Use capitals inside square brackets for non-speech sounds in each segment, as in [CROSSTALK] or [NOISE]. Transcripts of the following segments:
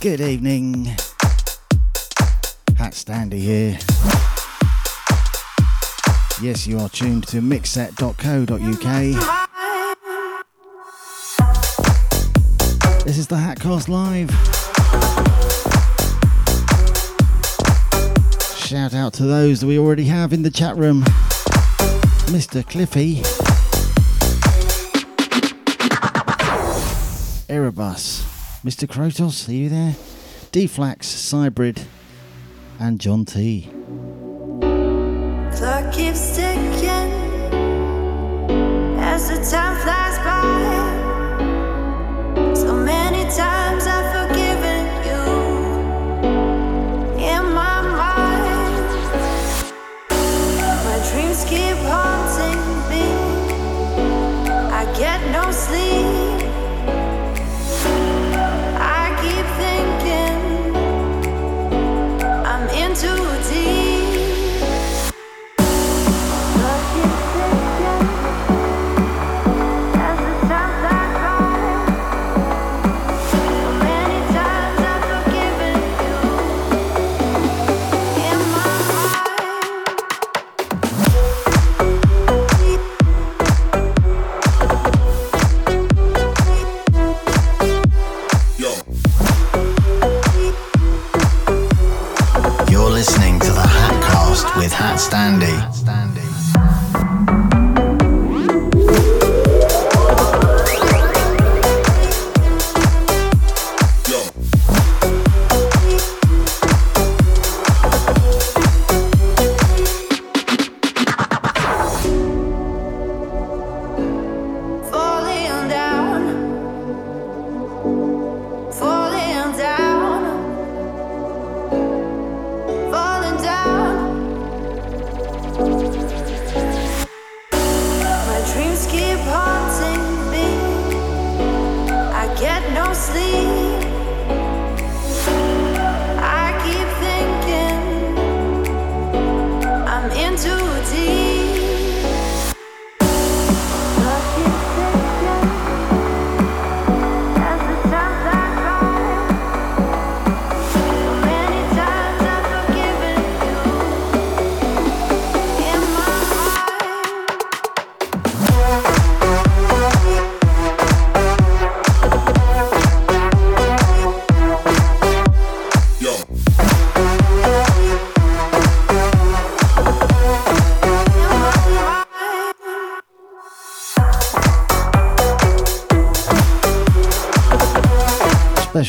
Good evening. Hat Standy here. Yes, you are tuned to mixset.co.uk. This is the Hatcast Live. Shout out to those that we already have in the chat room. Mr. Cliffy. Erebus. Mr. Krotos, are you there? D Flax, Cybrid, and John T.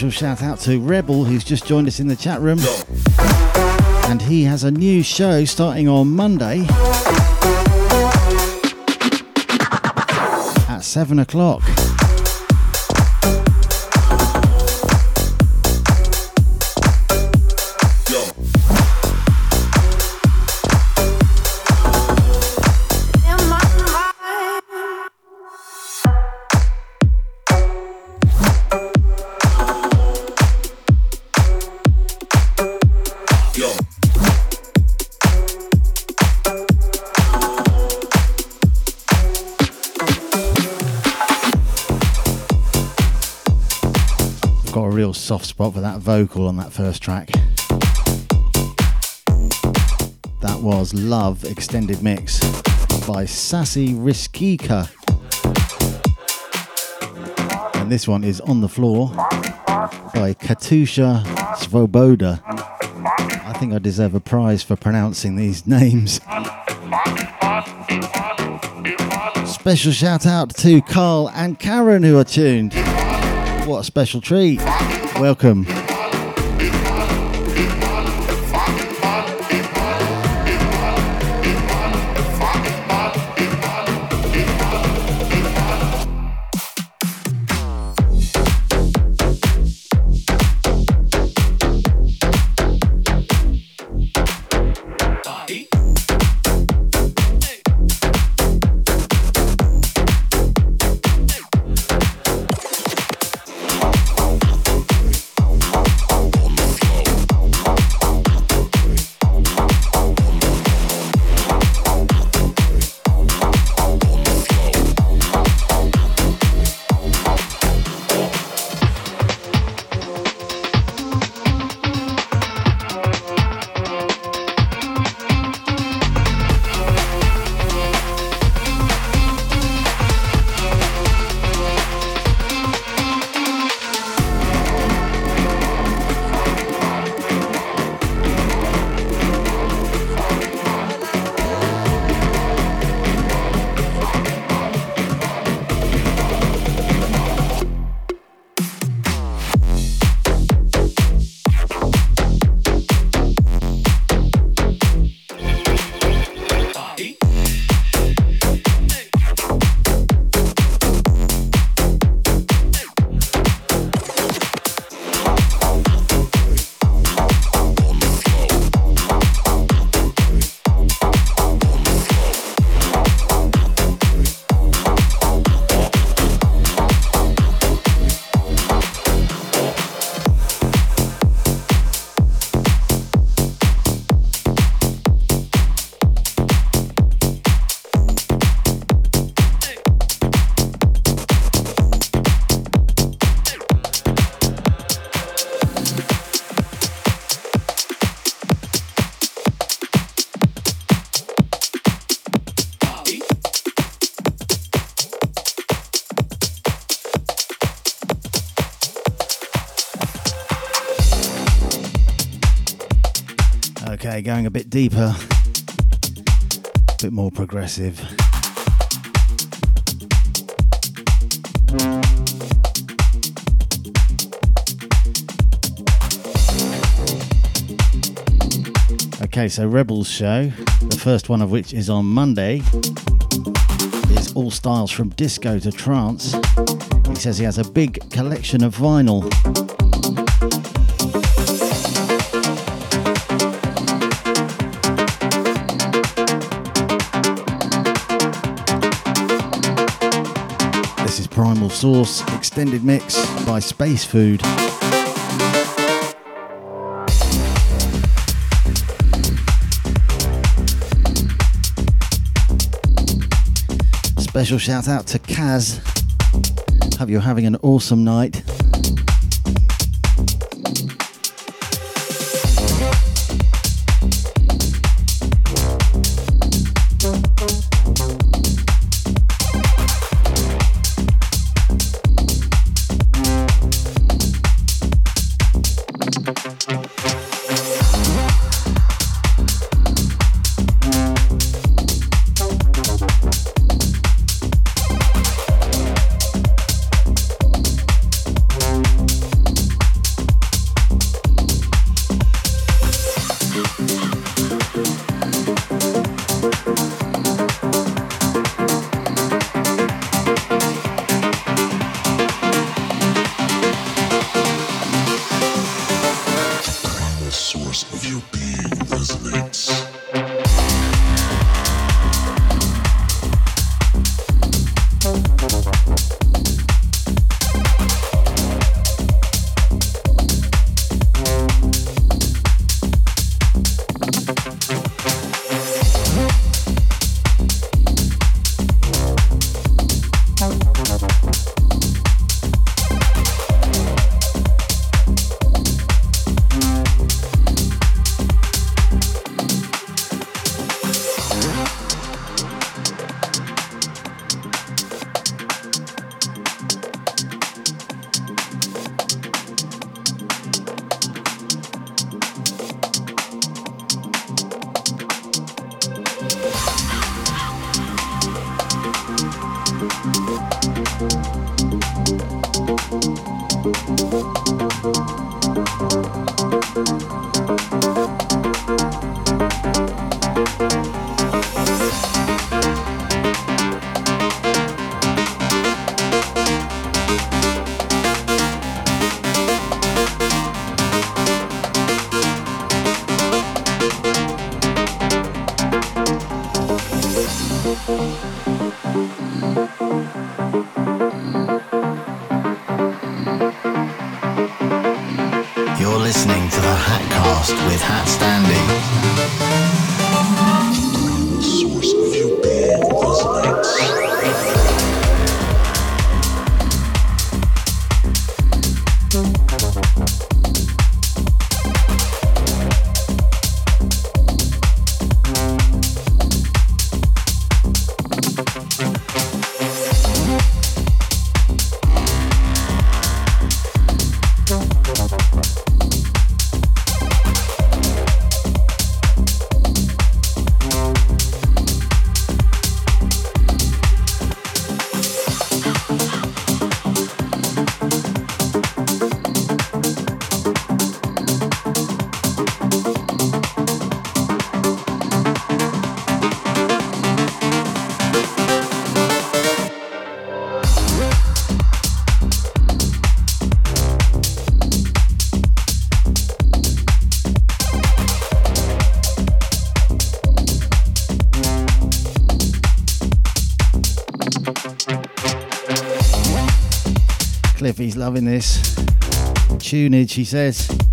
Special shout out to Rebel, who's just joined us in the chat room. And he has a new show starting on Monday at 7 o'clock. Got a real soft spot for that vocal on that first track. That was Luv Extended Mix by Sasi Riscica. And this one is On the Floor by Katusha Svoboda. I think I deserve a prize for pronouncing these [LAUGHS] names. Special shout out to Carl and Karen who are tuned. What a special treat. Welcome. Going a bit deeper, a bit more progressive. Okay, so Rebels show, the first one of which is on Monday, is all styles from disco to trance. He says he has a big collection of vinyl. Source extended mix by Space Food. Special shout out to Kaz. Hope you're having an awesome night. Cliffy's loving this. Tunage, he says.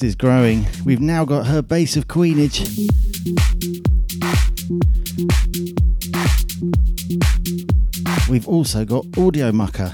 List is growing. We've now got her base of Queenage. We've also got Audio Mucker.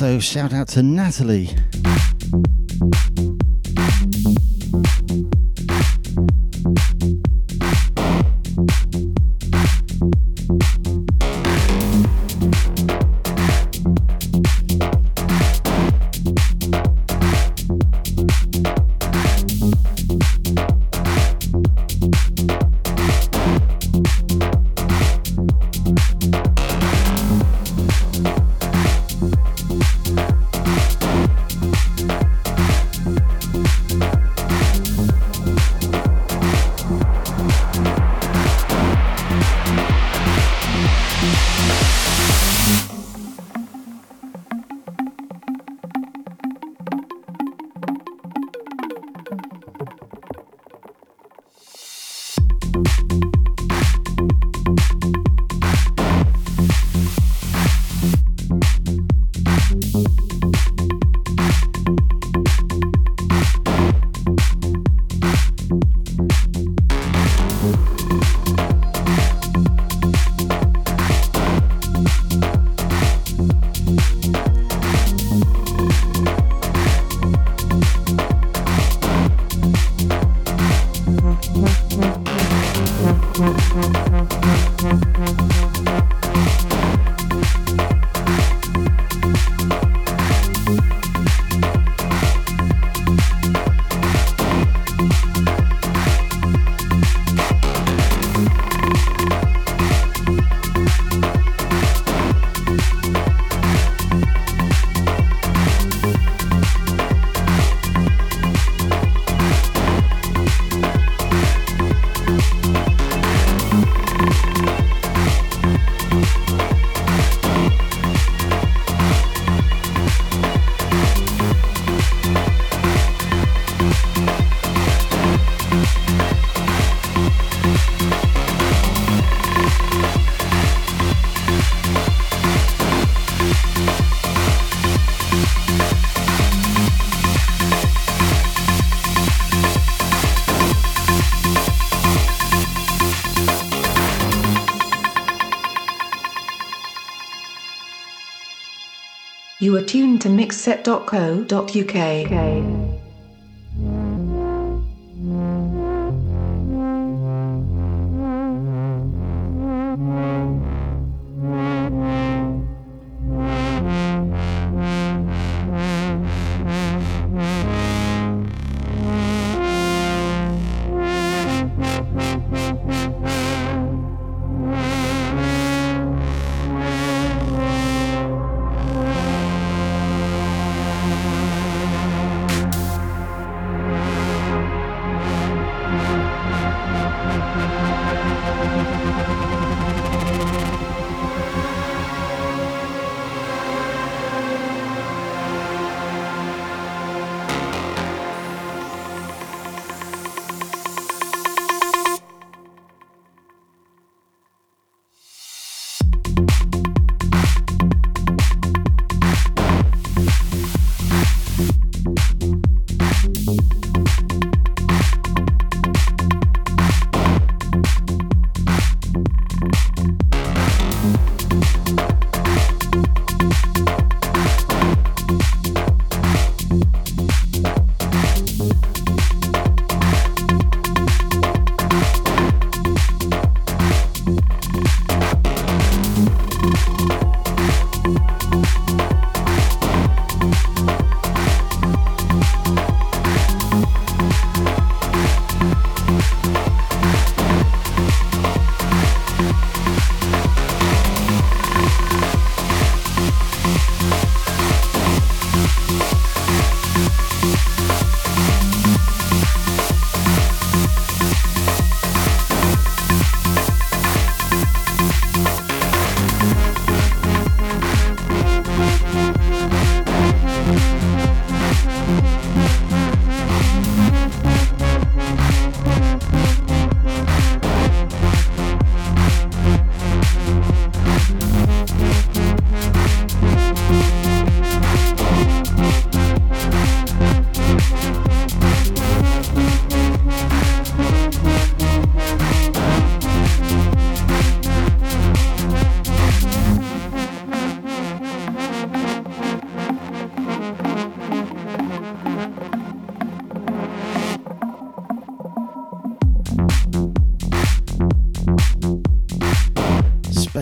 Also shout out to Natalie. You are tuned to mixset.co.uk.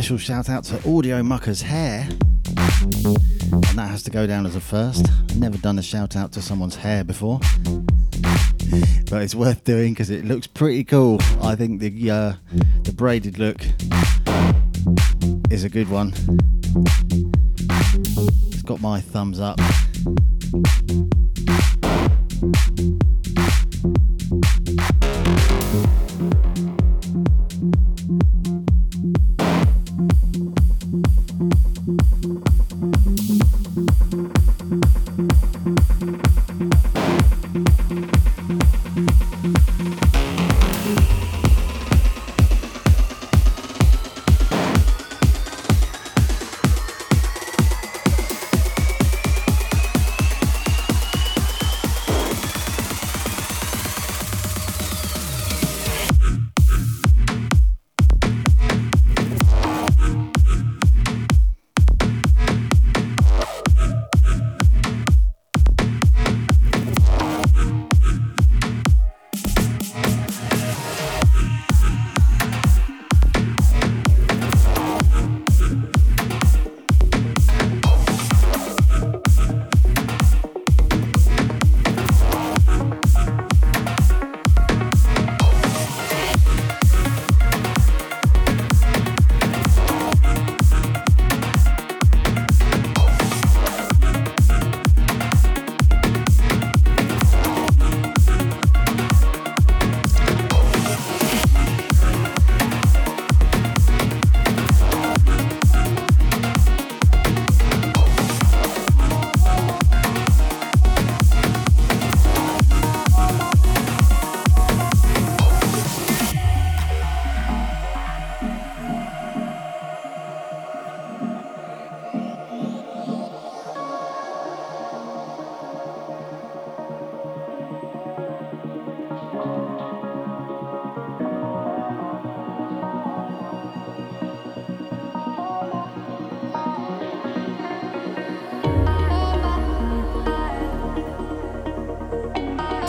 special shout out to Audio Mucker's hair. And that has to go down as a first. Never done a shout out to someone's hair before. But it's worth doing because it looks pretty cool. I think the uh, the braided look is a good one. It's got my thumbs up.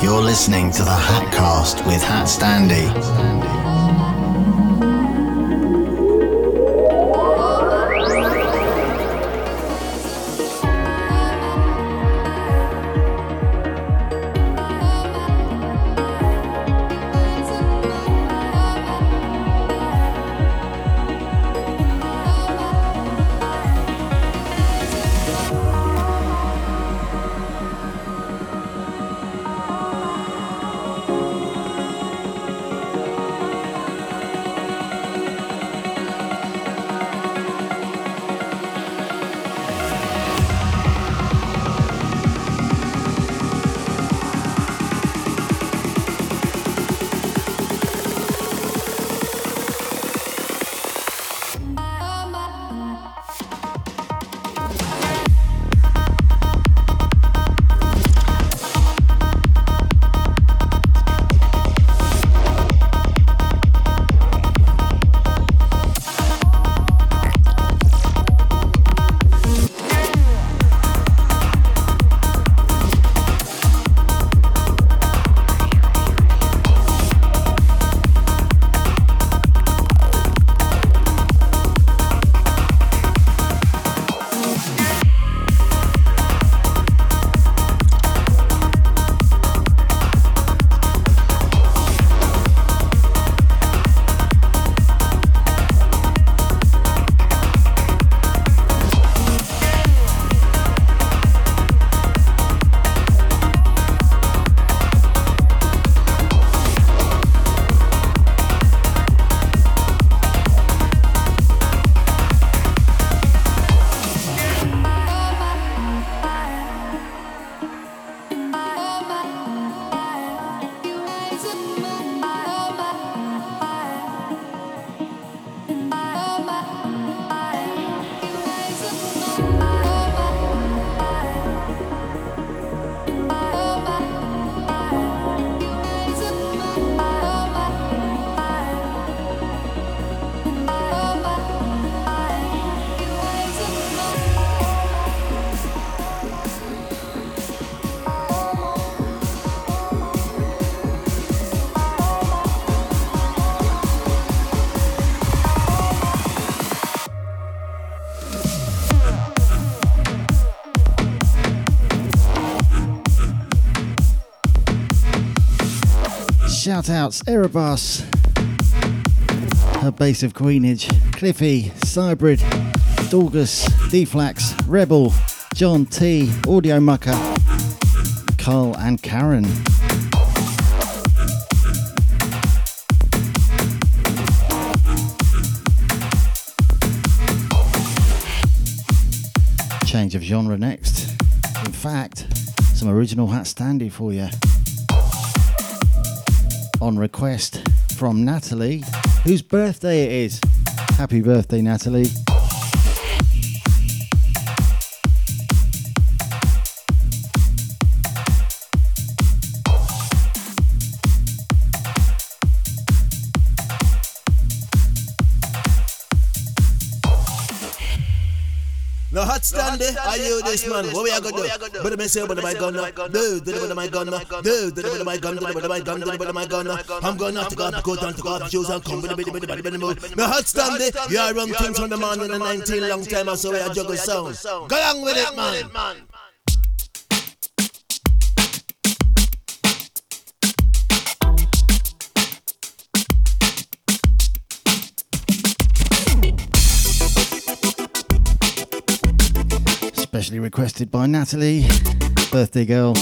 You're listening to the Hatcast with Hat Standy. Shout outs Erebus, her base of Queenage, Cliffy, Cybrid, Dorgus, Deflax, Rebel, John T, Audio Mucker, Carl and Karen. Change of genre next. In fact, some original Hat Standy for you. On request from Natalie, whose birthday it is. Happy birthday, Natalie. Stand there. Are you this man? What we are gonna do? But me say about my gun now. Do do the my gun now. Do do the my gun. Do the my gun. Do the my gun now. I'm gonna have to go up, go down to go up, shoes and come with the bit bit bit bit mood. No hot stand there. You are run things from the man in the 19 long time. So we are juggle sound. Go along with it, man. Specially requested by Natalie, birthday girl.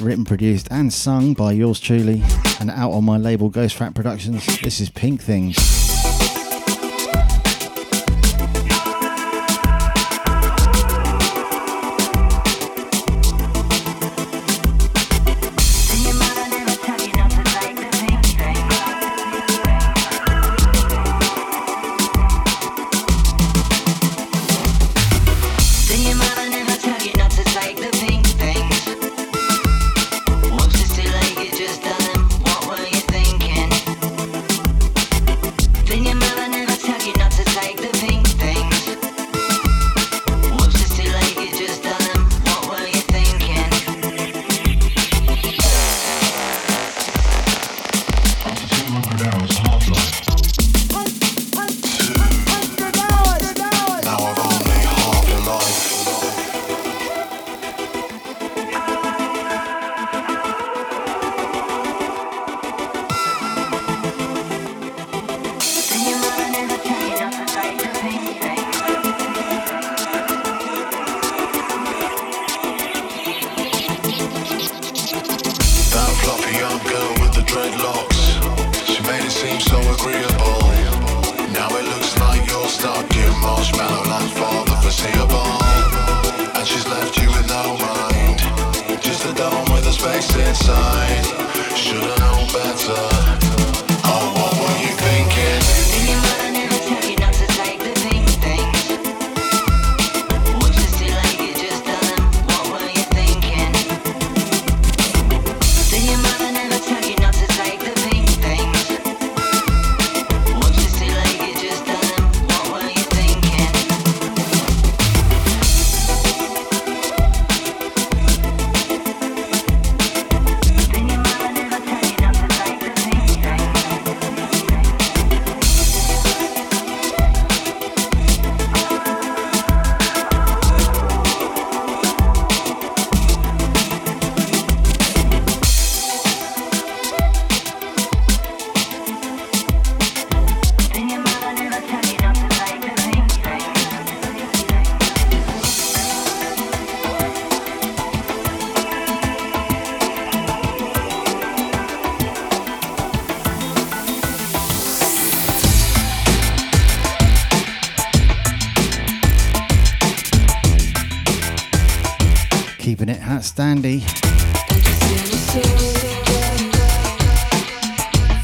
Written, produced, and sung by yours truly, and out on my label Ghost Frat Productions. This is Pink Things.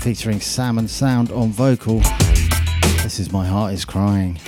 Featuring Sam and Sound on vocal. This is My Heart is Crying.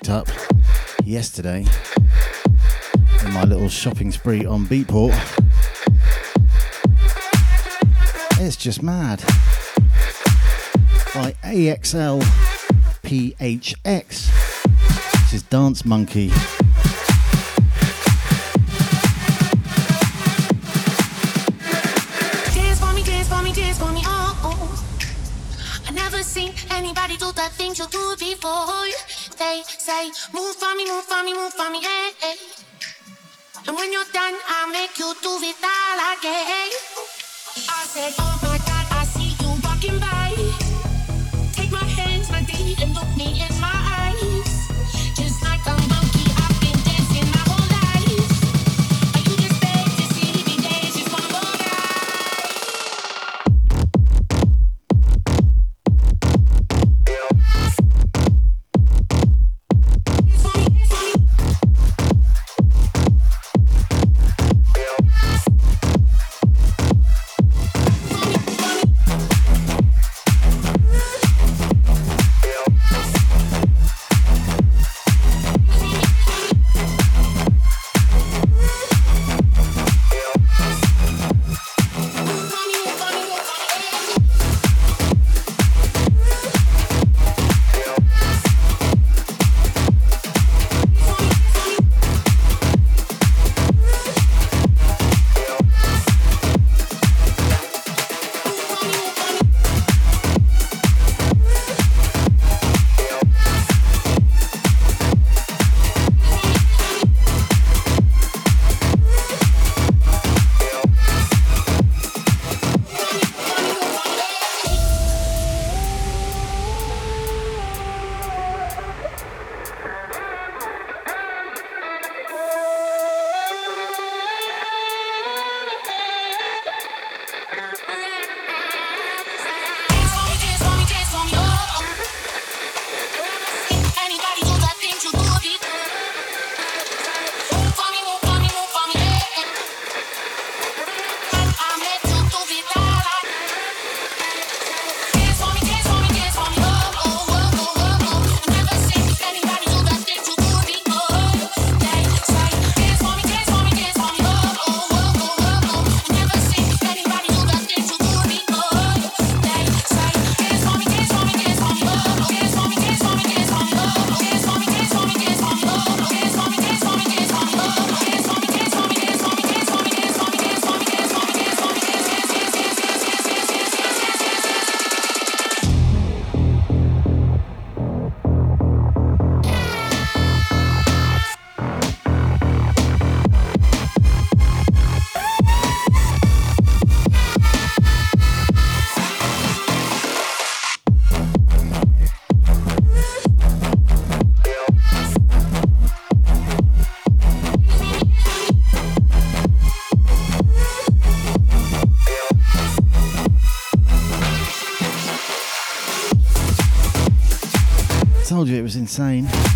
picked up yesterday in my little shopping spree on Beatport. It's just mad. By AXL PHX. This is Dance Monkey. Move for me, move for me, move for me, hey, hey. And when you're done, I'll make you do it all again. I said, oh my told you it was insane.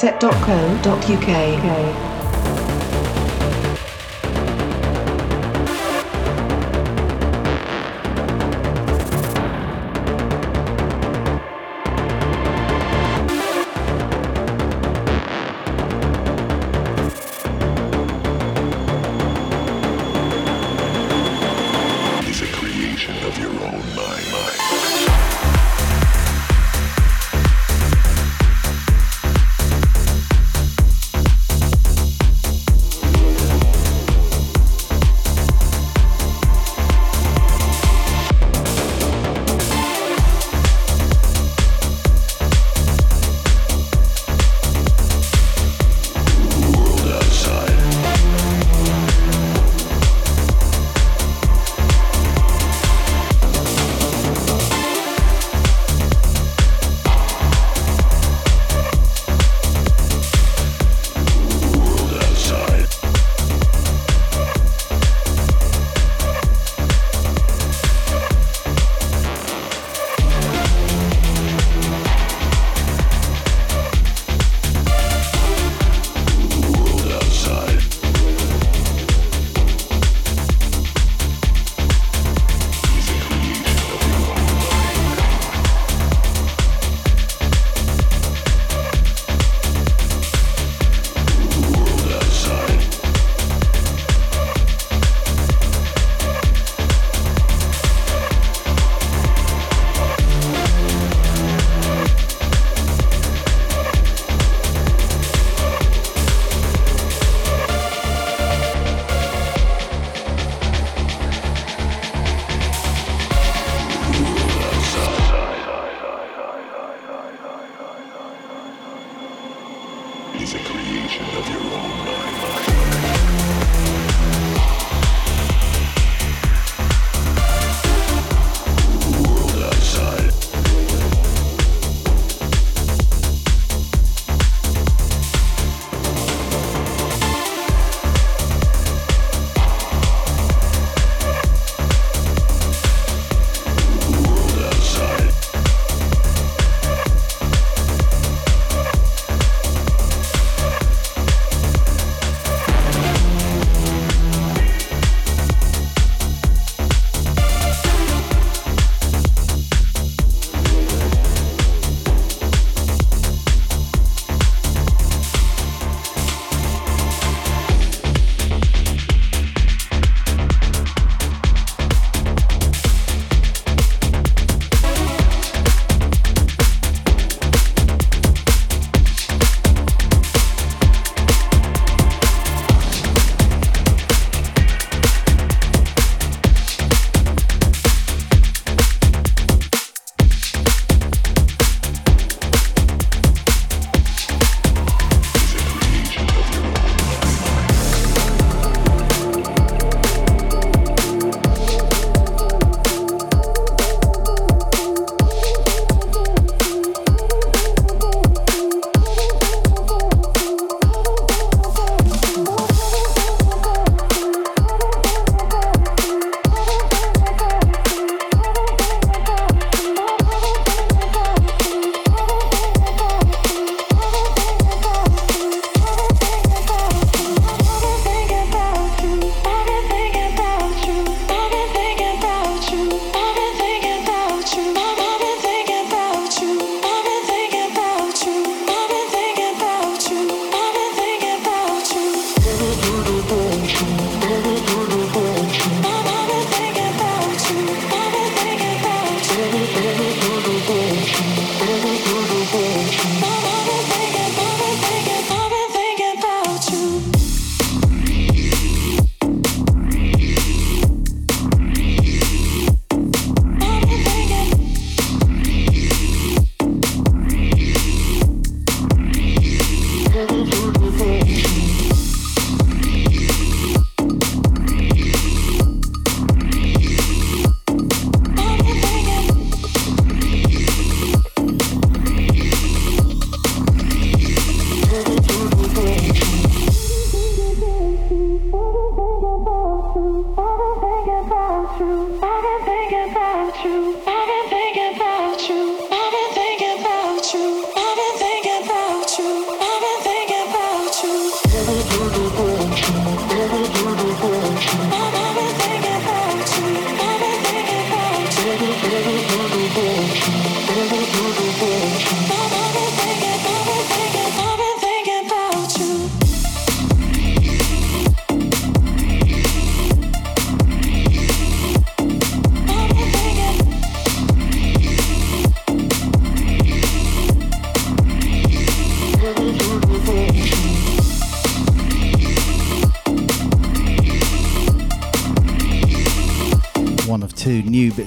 Tuned to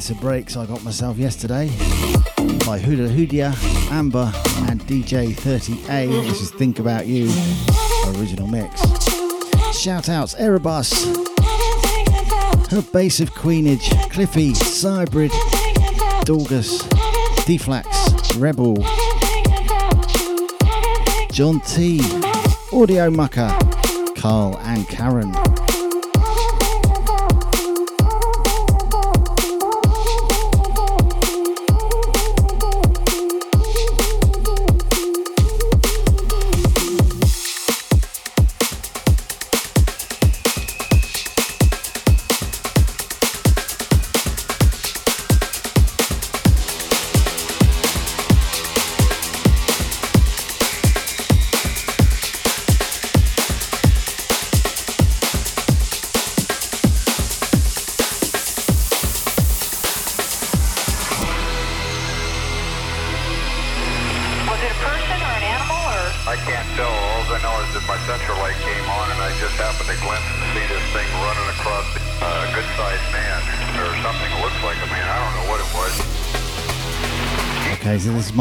of breaks I got myself yesterday by Huda Hudia, Amber, and DJ 30A. This is Think About You, original mix. Shout outs Erebus, Her Base of Queenage, Cliffy, Cybrid, Dorgus, Deflax, Rebel, John T, Audio Mucker, Carl, and Karen.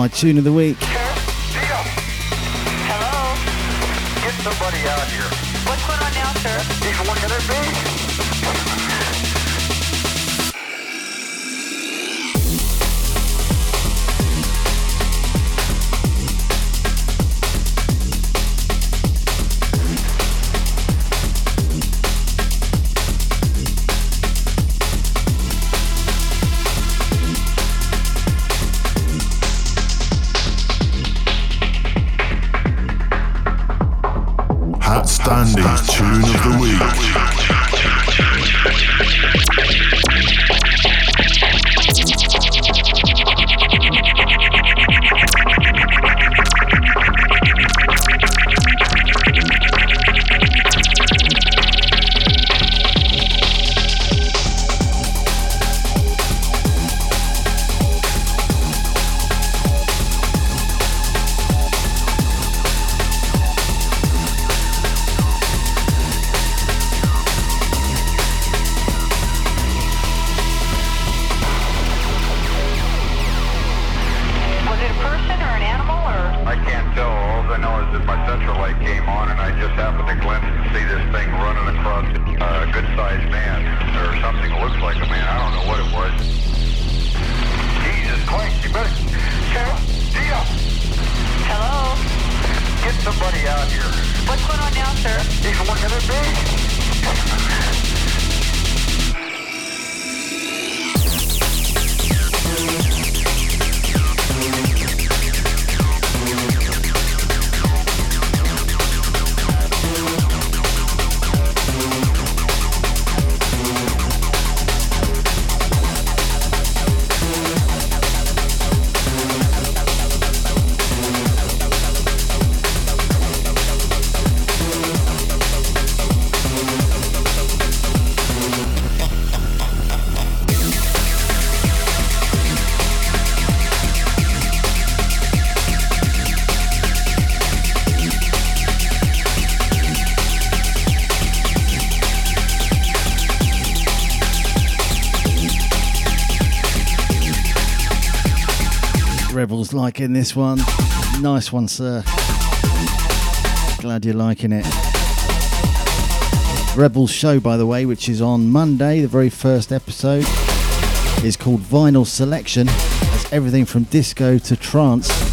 My tune of the week. Rebels liking this one. Nice one, sir. Glad you're liking it. Rebels show, by the way, which is on Monday, the very first episode, is called Vinyl Selection. That's everything from disco to trance.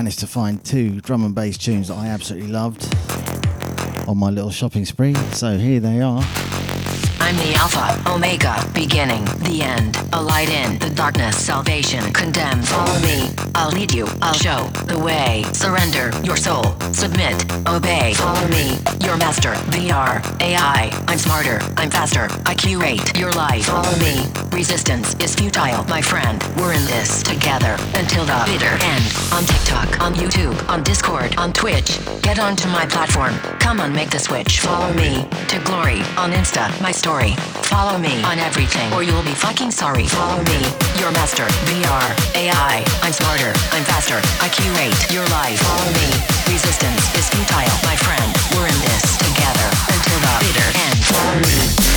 Managed to find two drum and bass tunes that I absolutely loved on my little shopping spree. So here they are. I'm the Alpha, Omega, beginning, the end. A light in the darkness, salvation, condemn. Follow me, I'll lead you, I'll show the way. Surrender your soul, submit, obey. Follow me, your master, VR, AI. I'm smarter, I'm faster, I curate your life. Follow me, resistance is futile, my friend. We're in this together until the bitter end. On TikTok, on YouTube, on Discord, on Twitch. Get onto my platform. Come on, make the switch. Follow me to glory on Insta, my story. Follow me on everything, or you'll be fucking sorry. Follow me, your master, VR, AI. I'm smarter, I'm faster, I curate your life. Follow me, resistance is futile, my friend. We're in this together until the bitter end.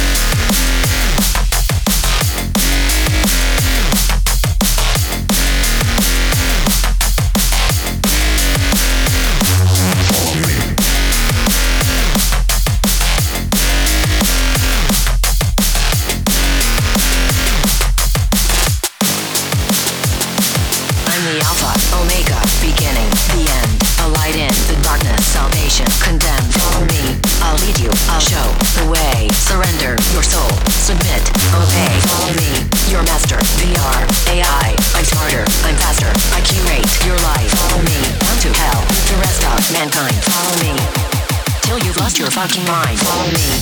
Fucking mind.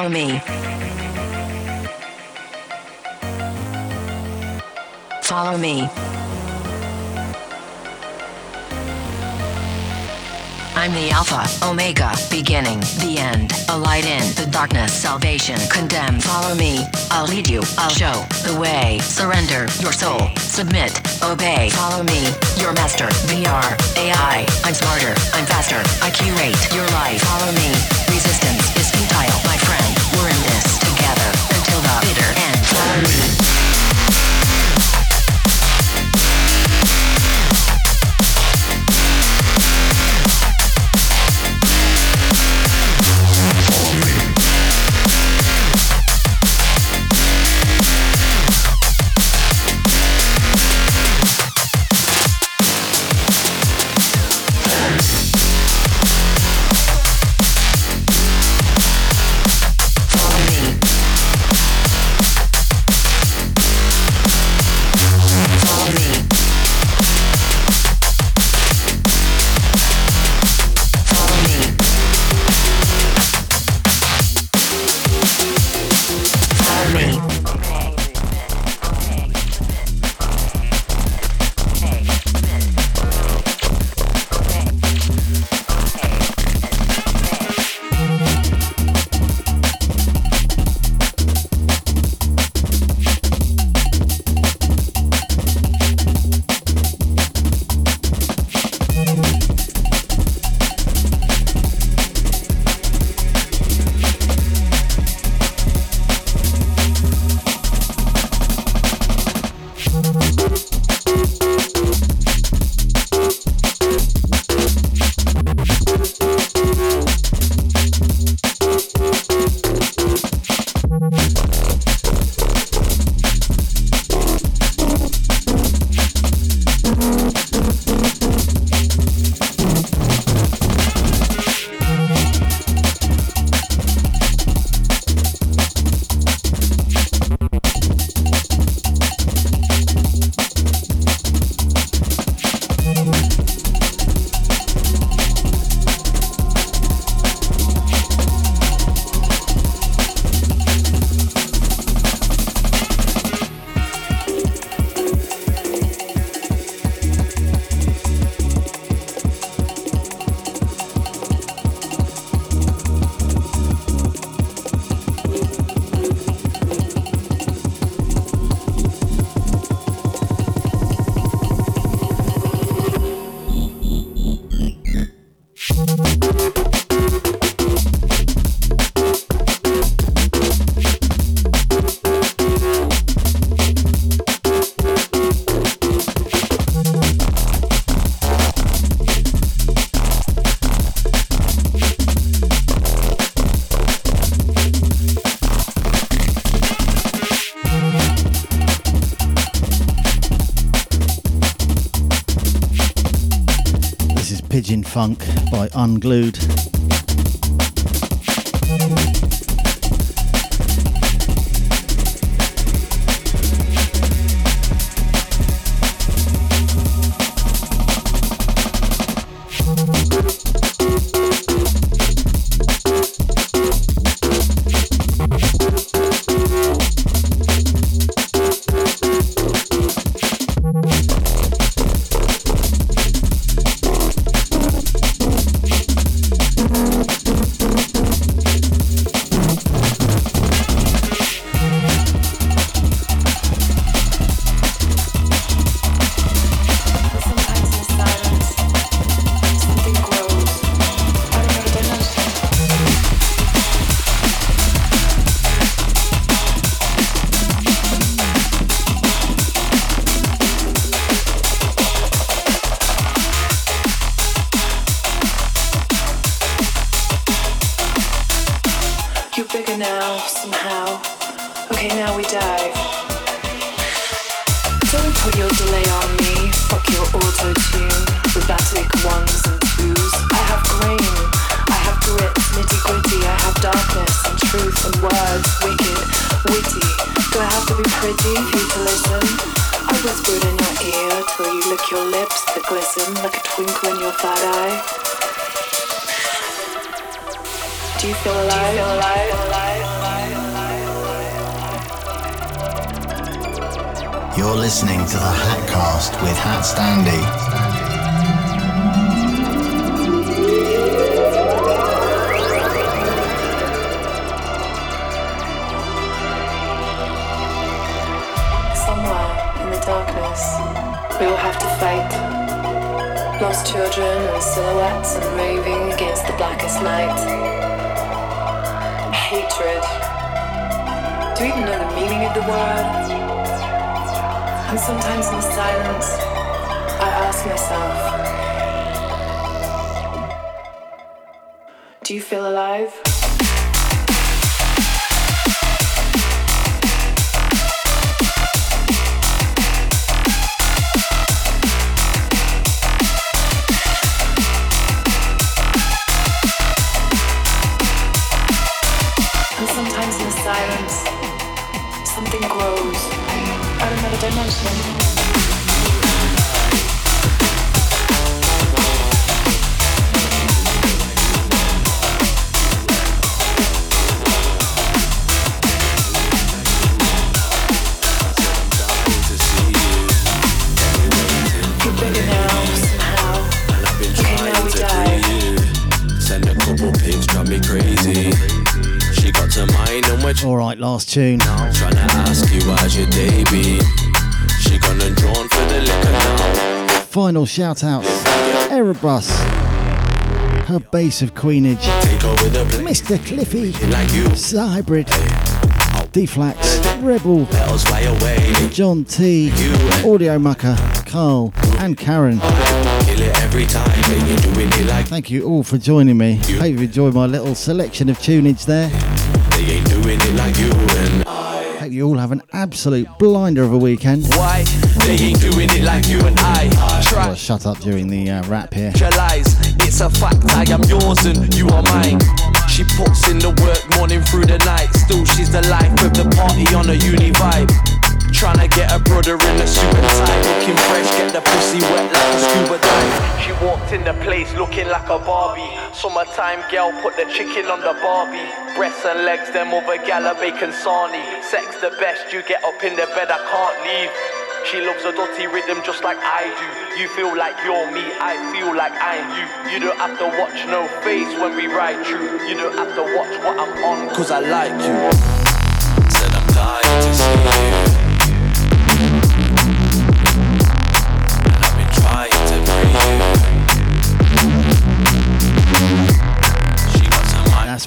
Follow me. Follow me. I'm the Alpha, Omega, beginning, the end. A light in the darkness, salvation, condemn. Follow me, I'll lead you, I'll show the way. Surrender your soul, submit, obey. Follow me, your master, VR, AI. I'm smarter, I'm faster, I curate your life. Follow me, resistance end. Funk by Unglued. Okay, now we dive. Don't put your delay on me. Fuck your auto tune. Robotic ones and twos. I have grain. I have grit, nitty gritty. I have darkness and truth and words. Wicked, witty. Do I have to be pretty for you to listen? I whispered in your ear till you lick your lips that glisten like a twinkle in your third eye. Do you feel alive? feel alive? You're listening to the Hatcast with HatStandy. Somewhere in the darkness, we will have to fight. Lost children and silhouettes and raving against the blackest night. Hatred. Do you even know the meaning of the word? And sometimes in the silence, I ask myself, Do you feel alive? All right, last tune. trying to ask you how's your day been. She gone and drawn for the liquor now. Final shout outs. Erebus. Her base of Queenage. Take over the place. Mr. Cliffy. Like you. Hybrid. Deflax. Rebel. Petals fly away. John T. Audio Mucker. Carl. And Karen. Kill it every time. And you're doing it like Thank you all for joining me. Hope you enjoyed my little selection of tunage there. They ain't doing it like you. And I. Hope you all have an absolute blinder of a weekend. why? They ain't doing it like you and I. Try. Shut up during the uh, rap here. realize it's a fact I am yours and you are mine. She puts in the work morning through the night. Still, she's the life of the party on a uni vibe. Tryna get a brother in a suit and tie, looking fresh, get the pussy wet like a scuba dive. She walked in the place looking like a Barbie. Summertime girl put the chicken on the Barbie. Breasts and legs, them over gala bacon sarnie. Sex the best, you get up in the bed, I can't leave. She loves a dirty rhythm just like I do. You feel like you're me, I feel like I'm you. You don't have to watch no face when we ride through. You don't have to watch what I'm on, cause I like you. Said I'm dying to see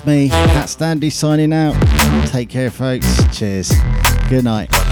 me, HatStandy signing out. Take care, folks. Cheers. Good night.